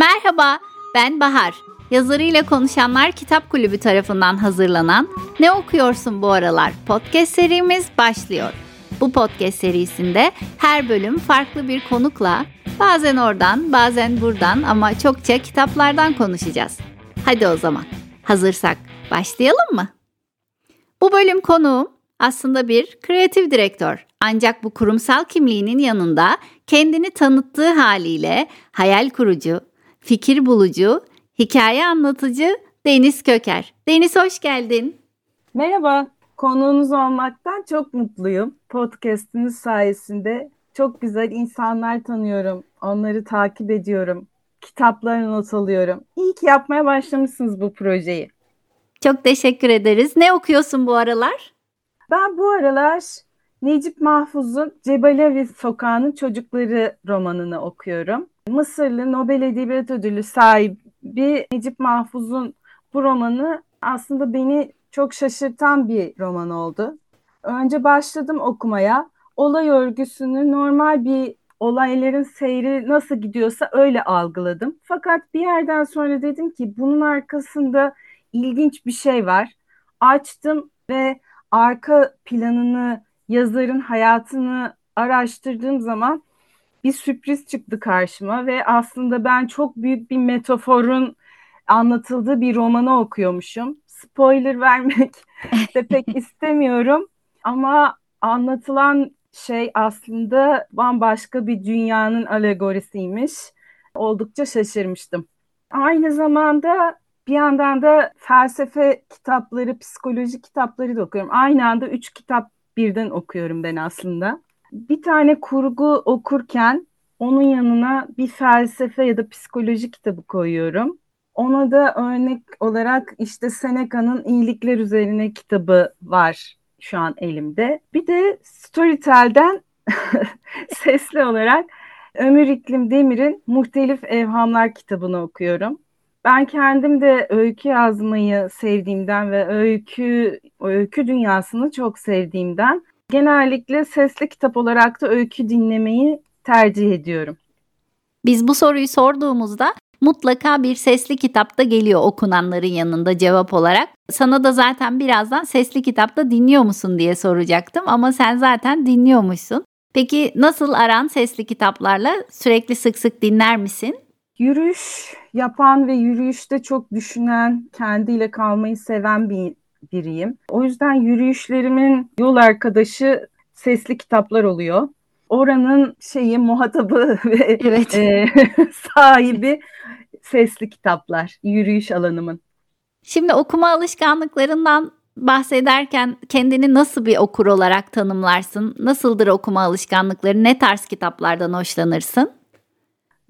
Merhaba, ben Bahar. Yazarıyla Konuşanlar Kitap Kulübü tarafından hazırlanan Ne Okuyorsun Bu Aralar podcast serimiz başlıyor. Bu podcast serisinde her bölüm farklı bir konukla bazen oradan bazen buradan ama çokça kitaplardan konuşacağız. Hadi o zaman hazırsak başlayalım mı? Bu bölüm konuğum aslında bir kreatif direktör. Ancak bu kurumsal kimliğinin yanında kendini tanıttığı haliyle hayal kurucu, fikir bulucu, hikaye anlatıcı Deniz Köker. Deniz hoş geldin. Merhaba, konuğunuz olmaktan çok mutluyum. Podcast'iniz sayesinde çok güzel insanlar tanıyorum. Onları takip ediyorum. Kitaplarını not alıyorum. İyi ki yapmaya başlamışsınız bu projeyi. Çok teşekkür ederiz. Ne okuyorsun bu aralar? Ben bu aralar Necip Mahfuz'un Cebalevi Sokağı'nın Çocukları romanını okuyorum. Mısırlı Nobel Edebiyat Ödülü sahibi Necip Mahfuz'un bu romanı aslında beni çok şaşırtan bir roman oldu. Önce başladım okumaya. Olay örgüsünü normal bir olayların seyri nasıl gidiyorsa öyle algıladım. Fakat bir yerden sonra dedim ki bunun arkasında ilginç bir şey var. Açtım ve arka planını, yazarın hayatını araştırdığım zaman bir sürpriz çıktı karşıma ve aslında ben çok büyük bir metaforun anlatıldığı bir romanı okuyormuşum. Spoiler vermek de pek istemiyorum ama anlatılan şey aslında bambaşka bir dünyanın alegorisiymiş. Oldukça şaşırmıştım. Aynı zamanda bir yandan da felsefe kitapları, psikoloji kitapları da okuyorum. Aynı anda üç kitap birden okuyorum ben aslında. Bir tane kurgu okurken onun yanına bir felsefe ya da psikoloji kitabı koyuyorum. Ona da örnek olarak işte Seneca'nın iyilikler üzerine kitabı var şu an elimde. Bir de Storytel'den sesli olarak Ömür İklim Demir'in Muhtelif Evhamlar kitabını okuyorum. Ben kendim de öykü yazmayı sevdiğimden ve öykü öykü dünyasını çok sevdiğimden genellikle sesli kitap olarak da öykü dinlemeyi tercih ediyorum. Biz bu soruyu sorduğumuzda mutlaka bir sesli kitapta geliyor okunanların yanında cevap olarak. Sana da zaten birazdan sesli kitapta dinliyor musun diye soracaktım ama sen zaten dinliyormuşsun. Peki nasıl aran sesli kitaplarla? Sürekli sık sık dinler misin? Yürüyüş yapan ve yürüyüşte çok düşünen, kendiyle kalmayı seven bir biriyim. O yüzden yürüyüşlerimin yol arkadaşı sesli kitaplar oluyor. Oranın şeyi muhatabı ve evet. e, sahibi sesli kitaplar, yürüyüş alanımın. Şimdi okuma alışkanlıklarından bahsederken kendini nasıl bir okur olarak tanımlarsın? Nasıldır okuma alışkanlıkları? Ne tarz kitaplardan hoşlanırsın?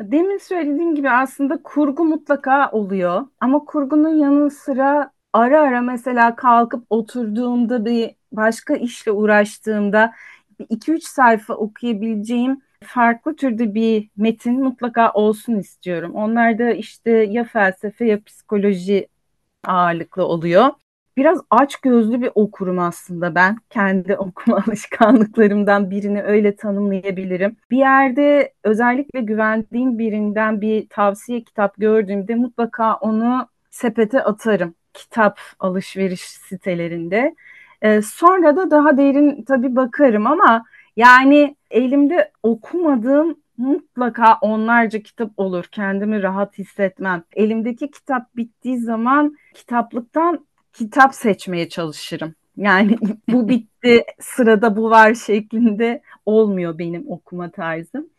Demin söylediğim gibi aslında kurgu mutlaka oluyor. Ama kurgunun yanı sıra ara ara mesela kalkıp oturduğumda bir başka işle uğraştığımda 2-3 sayfa okuyabileceğim farklı türde bir metin mutlaka olsun istiyorum. Onlar da işte ya felsefe ya psikoloji ağırlıklı oluyor. Biraz aç gözlü bir okurum aslında ben. Kendi okuma alışkanlıklarımdan birini öyle tanımlayabilirim. Bir yerde özellikle güvendiğim birinden bir tavsiye kitap gördüğümde mutlaka onu sepete atarım. Kitap alışveriş sitelerinde. Ee, sonra da daha derin tabii bakarım ama yani elimde okumadığım mutlaka onlarca kitap olur. Kendimi rahat hissetmem. Elimdeki kitap bittiği zaman kitaplıktan kitap seçmeye çalışırım. Yani bu bitti, sırada bu var şeklinde olmuyor benim okuma tarzım.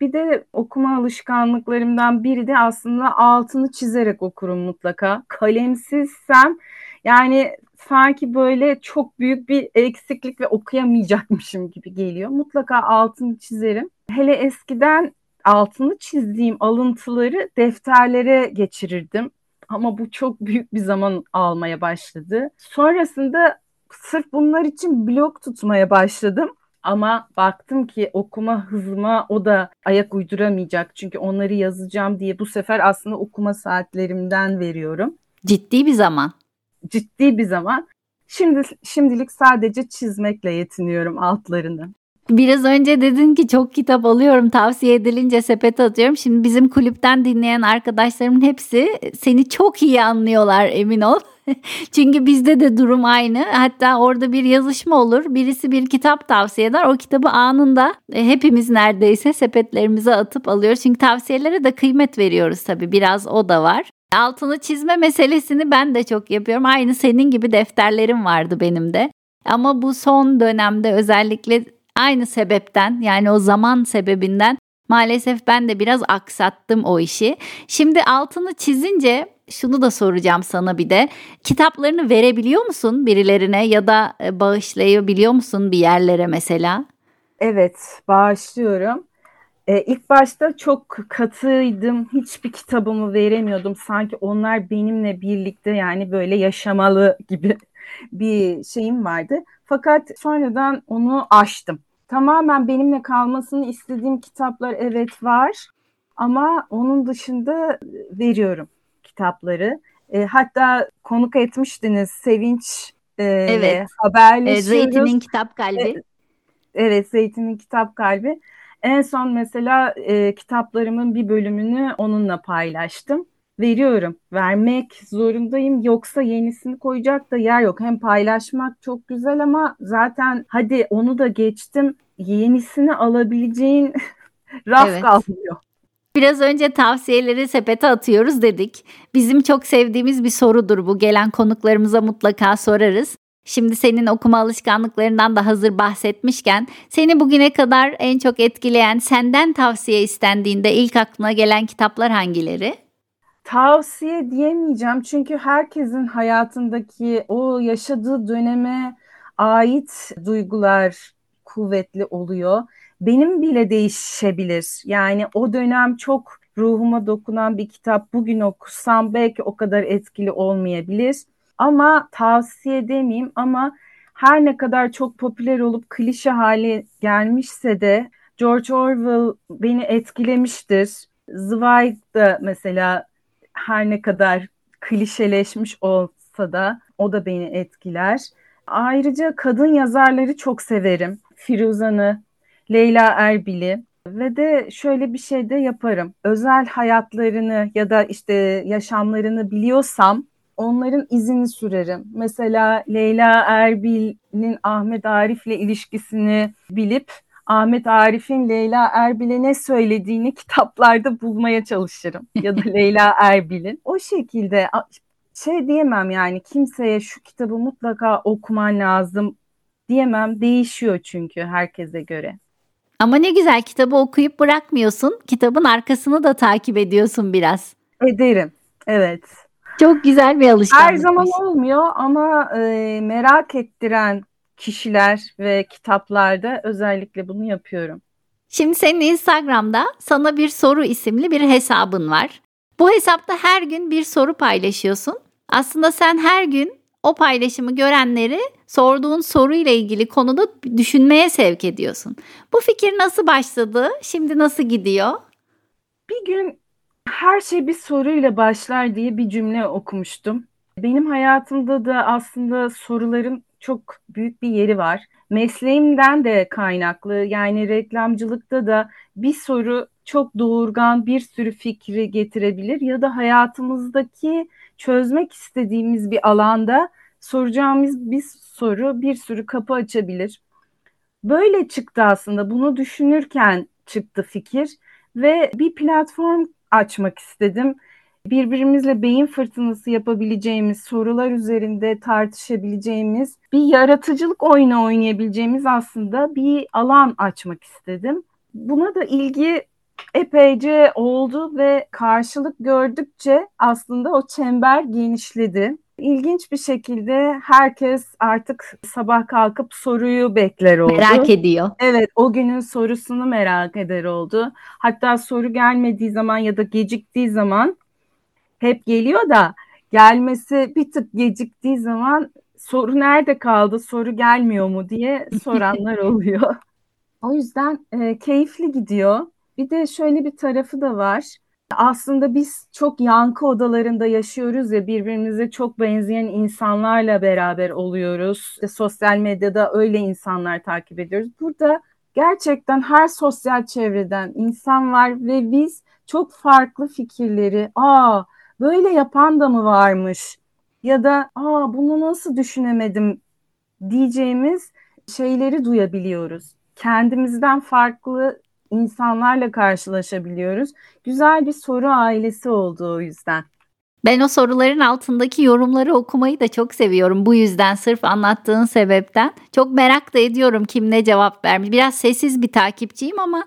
Bir de okuma alışkanlıklarımdan biri de aslında altını çizerek okurum mutlaka. Kalemsizsem yani sanki böyle çok büyük bir eksiklik ve okuyamayacakmışım gibi geliyor. Mutlaka altını çizerim. Hele eskiden altını çizdiğim alıntıları defterlere geçirirdim. Ama bu çok büyük bir zaman almaya başladı. Sonrasında sırf bunlar için blog tutmaya başladım. Ama baktım ki okuma hızıma o da ayak uyduramayacak. Çünkü onları yazacağım diye bu sefer aslında okuma saatlerimden veriyorum. Ciddi bir zaman. Ciddi bir zaman. Şimdi şimdilik sadece çizmekle yetiniyorum altlarını. Biraz önce dedin ki çok kitap alıyorum tavsiye edilince sepet atıyorum. Şimdi bizim kulüpten dinleyen arkadaşlarımın hepsi seni çok iyi anlıyorlar emin ol. Çünkü bizde de durum aynı. Hatta orada bir yazışma olur. Birisi bir kitap tavsiye eder. O kitabı anında e, hepimiz neredeyse sepetlerimize atıp alıyoruz. Çünkü tavsiyelere de kıymet veriyoruz tabii. Biraz o da var. Altını çizme meselesini ben de çok yapıyorum. Aynı senin gibi defterlerim vardı benim de. Ama bu son dönemde özellikle aynı sebepten yani o zaman sebebinden maalesef ben de biraz aksattım o işi. Şimdi altını çizince şunu da soracağım sana bir de. Kitaplarını verebiliyor musun birilerine ya da e, bağışlayabiliyor musun bir yerlere mesela? Evet, bağışlıyorum. Ee, ilk başta çok katıydım. Hiçbir kitabımı veremiyordum. Sanki onlar benimle birlikte yani böyle yaşamalı gibi bir şeyim vardı. Fakat sonradan onu aştım. Tamamen benimle kalmasını istediğim kitaplar evet var. Ama onun dışında veriyorum kitapları. E, hatta konuk etmiştiniz Sevinç e, evet. haberleşiyoruz. E, Zeytin'in kitap kalbi. E, evet Zeytin'in kitap kalbi. En son mesela e, kitaplarımın bir bölümünü onunla paylaştım. Veriyorum. Vermek zorundayım. Yoksa yenisini koyacak da yer yok. Hem paylaşmak çok güzel ama zaten hadi onu da geçtim. Yenisini alabileceğin raf evet. kalmıyor. Biraz önce tavsiyeleri sepete atıyoruz dedik. Bizim çok sevdiğimiz bir sorudur bu. Gelen konuklarımıza mutlaka sorarız. Şimdi senin okuma alışkanlıklarından da hazır bahsetmişken seni bugüne kadar en çok etkileyen senden tavsiye istendiğinde ilk aklına gelen kitaplar hangileri? Tavsiye diyemeyeceğim çünkü herkesin hayatındaki o yaşadığı döneme ait duygular kuvvetli oluyor benim bile değişebilir. Yani o dönem çok ruhuma dokunan bir kitap bugün okusam belki o kadar etkili olmayabilir. Ama tavsiye edemeyim ama her ne kadar çok popüler olup klişe hale gelmişse de George Orwell beni etkilemiştir. Zweig da mesela her ne kadar klişeleşmiş olsa da o da beni etkiler. Ayrıca kadın yazarları çok severim. Firuzan'ı, Leyla Erbil'i ve de şöyle bir şey de yaparım. Özel hayatlarını ya da işte yaşamlarını biliyorsam onların izini sürerim. Mesela Leyla Erbil'in Ahmet Arif'le ilişkisini bilip Ahmet Arif'in Leyla Erbil'e ne söylediğini kitaplarda bulmaya çalışırım. Ya da Leyla Erbil'in. O şekilde şey diyemem yani kimseye şu kitabı mutlaka okuman lazım diyemem. Değişiyor çünkü herkese göre. Ama ne güzel kitabı okuyup bırakmıyorsun. Kitabın arkasını da takip ediyorsun biraz. Ederim. Evet. Çok güzel bir alışkanlık. Her zaman olmuyor ama e, merak ettiren kişiler ve kitaplarda özellikle bunu yapıyorum. Şimdi senin Instagram'da sana bir soru isimli bir hesabın var. Bu hesapta her gün bir soru paylaşıyorsun. Aslında sen her gün o paylaşımı görenleri sorduğun soruyla ilgili konuda düşünmeye sevk ediyorsun. Bu fikir nasıl başladı? Şimdi nasıl gidiyor? Bir gün her şey bir soruyla başlar diye bir cümle okumuştum. Benim hayatımda da aslında soruların çok büyük bir yeri var. Mesleğimden de kaynaklı yani reklamcılıkta da bir soru çok doğurgan bir sürü fikri getirebilir ya da hayatımızdaki çözmek istediğimiz bir alanda soracağımız bir soru bir sürü kapı açabilir. Böyle çıktı aslında bunu düşünürken çıktı fikir ve bir platform açmak istedim. Birbirimizle beyin fırtınası yapabileceğimiz, sorular üzerinde tartışabileceğimiz, bir yaratıcılık oyunu oynayabileceğimiz aslında bir alan açmak istedim. Buna da ilgi epeyce oldu ve karşılık gördükçe aslında o çember genişledi. İlginç bir şekilde herkes artık sabah kalkıp soruyu bekler oldu. Merak ediyor. Evet, o günün sorusunu merak eder oldu. Hatta soru gelmediği zaman ya da geciktiği zaman hep geliyor da gelmesi bir tık geciktiği zaman soru nerede kaldı, soru gelmiyor mu diye soranlar oluyor. O yüzden e, keyifli gidiyor. Bir de şöyle bir tarafı da var. Aslında biz çok yankı odalarında yaşıyoruz ya birbirimize çok benzeyen insanlarla beraber oluyoruz. İşte sosyal medyada öyle insanlar takip ediyoruz. Burada gerçekten her sosyal çevreden insan var ve biz çok farklı fikirleri, aa böyle yapan da mı varmış ya da aa bunu nasıl düşünemedim diyeceğimiz şeyleri duyabiliyoruz. Kendimizden farklı insanlarla karşılaşabiliyoruz. Güzel bir soru ailesi oldu o yüzden. Ben o soruların altındaki yorumları okumayı da çok seviyorum. Bu yüzden sırf anlattığın sebepten. Çok merak da ediyorum kim ne cevap vermiş. Biraz sessiz bir takipçiyim ama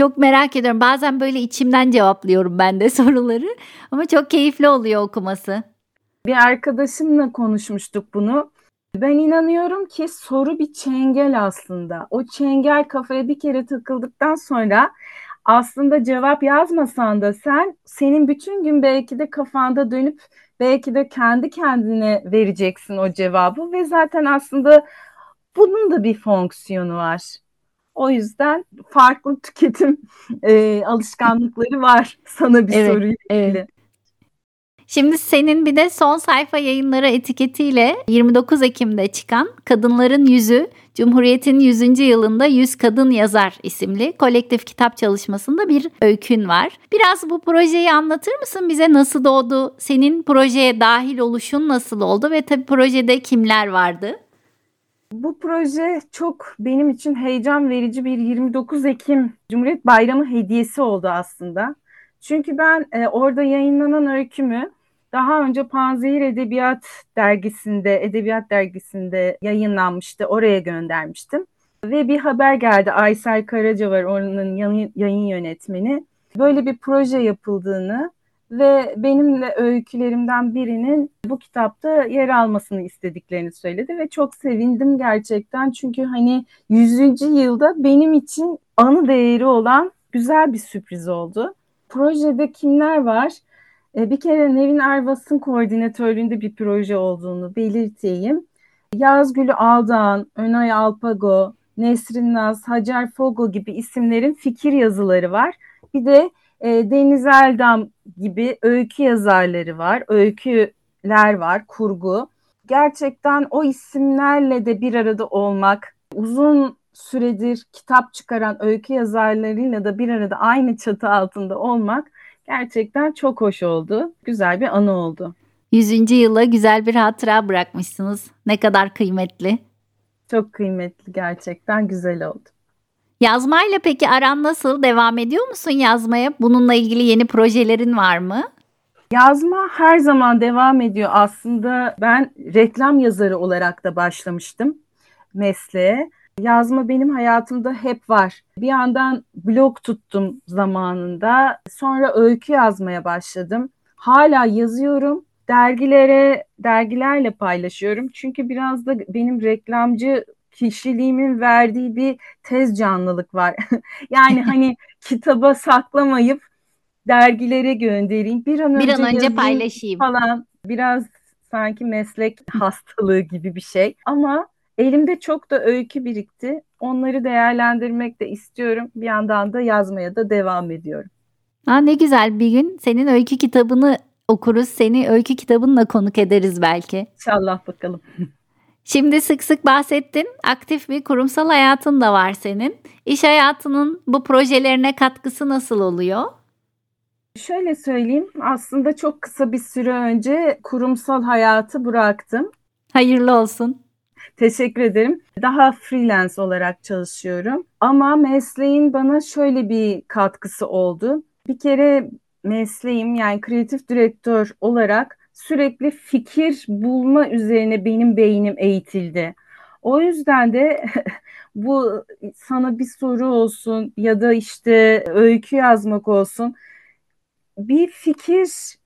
çok merak ediyorum. Bazen böyle içimden cevaplıyorum ben de soruları. Ama çok keyifli oluyor okuması. Bir arkadaşımla konuşmuştuk bunu. Ben inanıyorum ki soru bir çengel aslında. O çengel kafaya bir kere takıldıktan sonra aslında cevap yazmasan da sen senin bütün gün belki de kafanda dönüp belki de kendi kendine vereceksin o cevabı ve zaten aslında bunun da bir fonksiyonu var. O yüzden farklı tüketim e, alışkanlıkları var sana bir evet, soruyla ilgili. Evet. Şimdi senin bir de son sayfa yayınları etiketiyle 29 Ekim'de çıkan Kadınların Yüzü Cumhuriyet'in 100. yılında 100 Kadın Yazar isimli kolektif kitap çalışmasında bir öykün var. Biraz bu projeyi anlatır mısın bize nasıl doğdu? Senin projeye dahil oluşun nasıl oldu ve tabii projede kimler vardı? Bu proje çok benim için heyecan verici bir 29 Ekim Cumhuriyet Bayramı hediyesi oldu aslında. Çünkü ben e, orada yayınlanan öykümü daha önce Panzehir Edebiyat Dergisi'nde, Edebiyat Dergisi'nde yayınlanmıştı. Oraya göndermiştim. Ve bir haber geldi. Aysel Karaca var onun yayın yönetmeni. Böyle bir proje yapıldığını ve benimle öykülerimden birinin bu kitapta yer almasını istediklerini söyledi ve çok sevindim gerçekten çünkü hani 100. yılda benim için anı değeri olan güzel bir sürpriz oldu. Projede kimler var? E, bir kere Nevin Ervas'ın koordinatörlüğünde bir proje olduğunu belirteyim. Yazgül Aldan, Önay Alpago, Nesrin Naz, Hacer Fogo gibi isimlerin fikir yazıları var. Bir de e, Deniz Eldam gibi öykü yazarları var, öyküler var, kurgu. Gerçekten o isimlerle de bir arada olmak, uzun süredir kitap çıkaran öykü yazarlarıyla da bir arada aynı çatı altında olmak gerçekten çok hoş oldu. Güzel bir anı oldu. 100. yıla güzel bir hatıra bırakmışsınız. Ne kadar kıymetli. Çok kıymetli gerçekten güzel oldu. Yazmayla peki aran nasıl? Devam ediyor musun yazmaya? Bununla ilgili yeni projelerin var mı? Yazma her zaman devam ediyor. Aslında ben reklam yazarı olarak da başlamıştım mesleğe. Yazma benim hayatımda hep var. Bir yandan blog tuttum zamanında. Sonra öykü yazmaya başladım. Hala yazıyorum. Dergilere, dergilerle paylaşıyorum. Çünkü biraz da benim reklamcı kişiliğimin verdiği bir tez canlılık var. yani hani kitaba saklamayıp dergilere göndereyim. Bir an bir önce, an önce paylaşayım falan. Biraz sanki meslek hastalığı gibi bir şey. Ama Elimde çok da öykü birikti. Onları değerlendirmek de istiyorum. Bir yandan da yazmaya da devam ediyorum. Ha, ne güzel bir gün senin öykü kitabını okuruz. Seni öykü kitabınla konuk ederiz belki. İnşallah bakalım. Şimdi sık sık bahsettin. Aktif bir kurumsal hayatın da var senin. İş hayatının bu projelerine katkısı nasıl oluyor? Şöyle söyleyeyim. Aslında çok kısa bir süre önce kurumsal hayatı bıraktım. Hayırlı olsun. Teşekkür ederim. Daha freelance olarak çalışıyorum. Ama mesleğin bana şöyle bir katkısı oldu. Bir kere mesleğim yani kreatif direktör olarak sürekli fikir bulma üzerine benim beynim eğitildi. O yüzden de bu sana bir soru olsun ya da işte öykü yazmak olsun bir fikir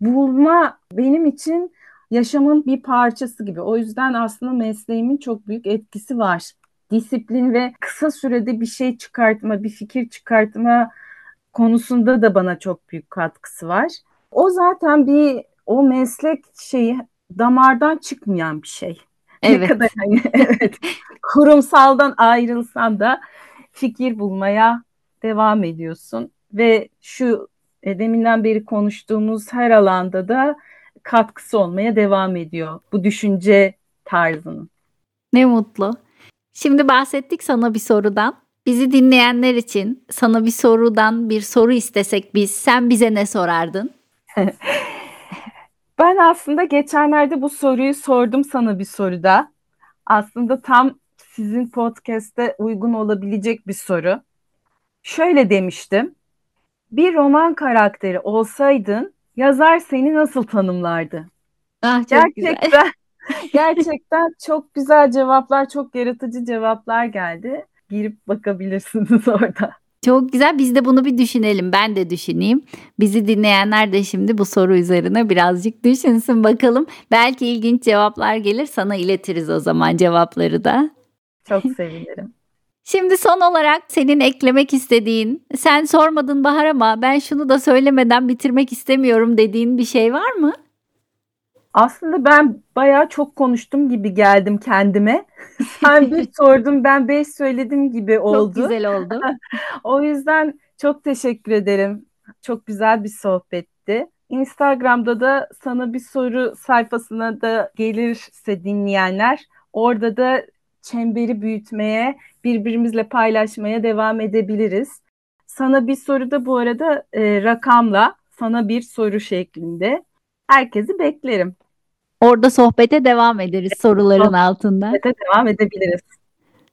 bulma benim için yaşamın bir parçası gibi. O yüzden aslında mesleğimin çok büyük etkisi var. Disiplin ve kısa sürede bir şey çıkartma, bir fikir çıkartma konusunda da bana çok büyük katkısı var. O zaten bir o meslek şeyi damardan çıkmayan bir şey. Evet. Ne kadar hani evet kurumsaldan ayrılsan da fikir bulmaya devam ediyorsun ve şu e, deminden beri konuştuğumuz her alanda da katkısı olmaya devam ediyor bu düşünce tarzının. Ne mutlu. Şimdi bahsettik sana bir sorudan. bizi dinleyenler için sana bir sorudan bir soru istesek biz sen bize ne sorardın? ben aslında geçenlerde bu soruyu sordum sana bir soruda. Aslında tam sizin podcast'te uygun olabilecek bir soru. Şöyle demiştim. Bir roman karakteri olsaydın yazar seni nasıl tanımlardı? Ah, çok gerçekten güzel. gerçekten çok güzel cevaplar, çok yaratıcı cevaplar geldi. Girip bakabilirsiniz orada. Çok güzel. Biz de bunu bir düşünelim. Ben de düşüneyim. Bizi dinleyenler de şimdi bu soru üzerine birazcık düşünsün bakalım. Belki ilginç cevaplar gelir. Sana iletiriz o zaman cevapları da. Çok sevinirim. Şimdi son olarak senin eklemek istediğin, sen sormadın Bahar ama ben şunu da söylemeden bitirmek istemiyorum dediğin bir şey var mı? Aslında ben bayağı çok konuştum gibi geldim kendime. Sen bir sordun ben beş söyledim gibi oldu. Çok güzel oldu. o yüzden çok teşekkür ederim. Çok güzel bir sohbetti. Instagram'da da sana bir soru sayfasına da gelirse dinleyenler orada da çemberi büyütmeye, birbirimizle paylaşmaya devam edebiliriz. Sana bir soru da bu arada e, rakamla, sana bir soru şeklinde. Herkesi beklerim. Orada sohbete devam ederiz soruların altında. Sohbete devam edebiliriz.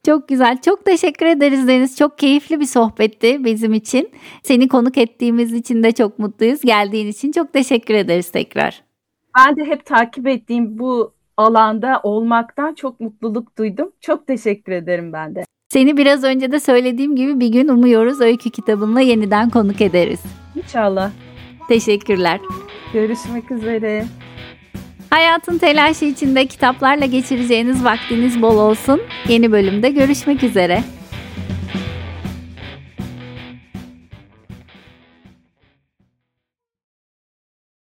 Çok güzel. Çok teşekkür ederiz Deniz. Çok keyifli bir sohbetti bizim için. Seni konuk ettiğimiz için de çok mutluyuz. Geldiğin için çok teşekkür ederiz tekrar. Ben de hep takip ettiğim bu alanda olmaktan çok mutluluk duydum. Çok teşekkür ederim ben de. Seni biraz önce de söylediğim gibi bir gün umuyoruz öykü kitabınla yeniden konuk ederiz. İnşallah. Teşekkürler. Görüşmek üzere. Hayatın telaşı içinde kitaplarla geçireceğiniz vaktiniz bol olsun. Yeni bölümde görüşmek üzere.